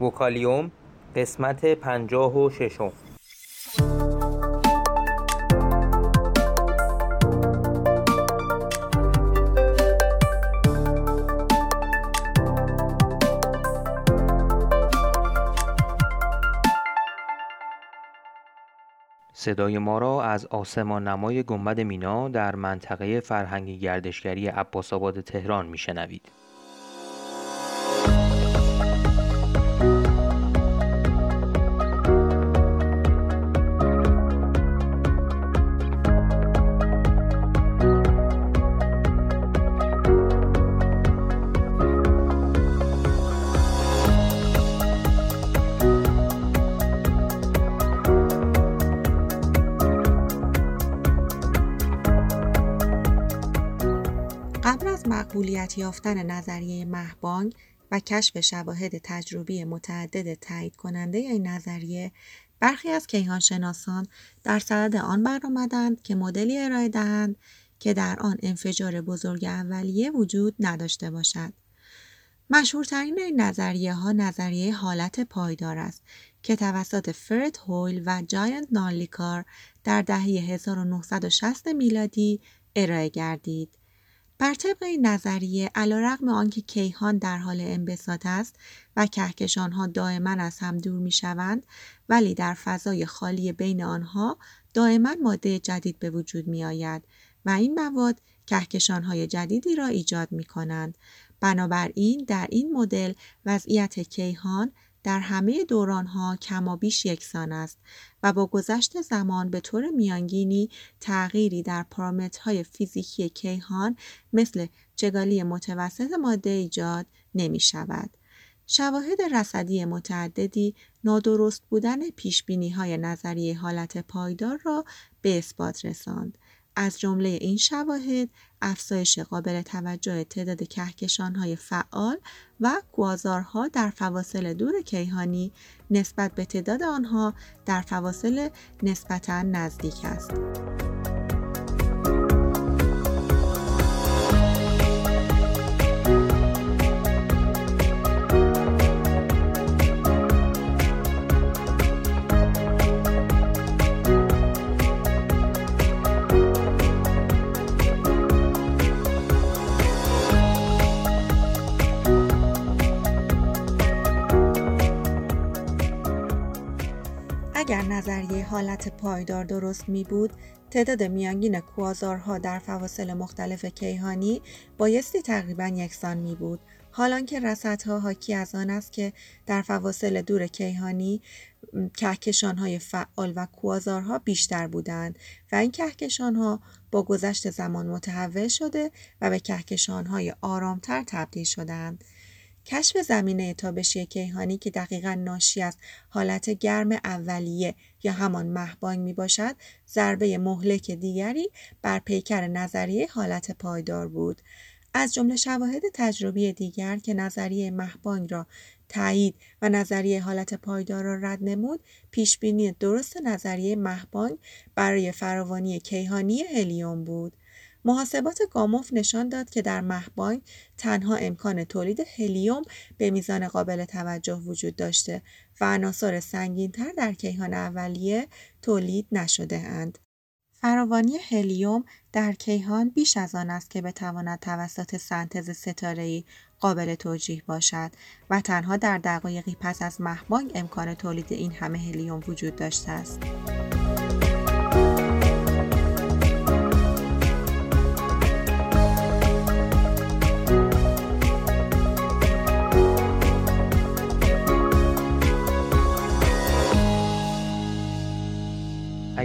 وکالیوم قسمت پنجاه و ششم صدای ما را از آسمان نمای گنبد مینا در منطقه فرهنگی گردشگری عباسآباد تهران میشنوید. مقبولیت یافتن نظریه مهبانگ و کشف شواهد تجربی متعدد تایید کننده این نظریه برخی از کیهانشناسان در صدد آن برآمدند که مدلی ارائه دهند که در آن انفجار بزرگ اولیه وجود نداشته باشد. مشهورترین این نظریه ها نظریه حالت پایدار است که توسط فرد هویل و جایند نارلیکار در دهه 1960 میلادی ارائه گردید. بر طبق این نظریه علیرغم آنکه کیهان در حال انبساط است و کهکشانها دائما از هم دور می شوند ولی در فضای خالی بین آنها دائما ماده جدید به وجود می آید و این مواد کهکشانهای جدیدی را ایجاد می کنند. بنابراین در این مدل وضعیت کیهان در همه دورانها کمابیش یکسان است و با گذشت زمان به طور میانگینی تغییری در پارامترهای فیزیکی کیهان مثل چگالی متوسط ماده ایجاد نمی شود. شواهد رصدی متعددی نادرست بودن پیش های نظریه حالت پایدار را به اثبات رساند. از جمله این شواهد افزایش قابل توجه تعداد کهکشانهای فعال و کوازارها در فواصل دور کیهانی نسبت به تعداد آنها در فواصل نسبتا نزدیک است. اگر نظریه حالت پایدار درست می بود، تعداد میانگین کوازارها در فواصل مختلف کیهانی بایستی تقریبا یکسان می بود. حالان که رصدها حاکی از آن است که در فواصل دور کیهانی کهکشانهای فعال و کوازارها بیشتر بودند و این کهکشانها با گذشت زمان متحول شده و به کهکشانهای آرامتر تبدیل شدند. کشف زمینه تابشی کیهانی که دقیقا ناشی از حالت گرم اولیه یا همان مهبانگ می باشد ضربه مهلک دیگری بر پیکر نظریه حالت پایدار بود. از جمله شواهد تجربی دیگر که نظریه مهبانگ را تایید و نظریه حالت پایدار را رد نمود پیش بینی درست نظریه مهبانگ برای فراوانی کیهانی هلیوم بود. محاسبات گاموف نشان داد که در مهبانگ تنها امکان تولید هلیوم به میزان قابل توجه وجود داشته و عناصر سنگینتر در کیهان اولیه تولید نشده اند. فراوانی هلیوم در کیهان بیش از آن است که بتواند توسط سنتز ستاره‌ای قابل توجیه باشد و تنها در دقایقی پس از مهبانگ امکان تولید این همه هلیوم وجود داشته است.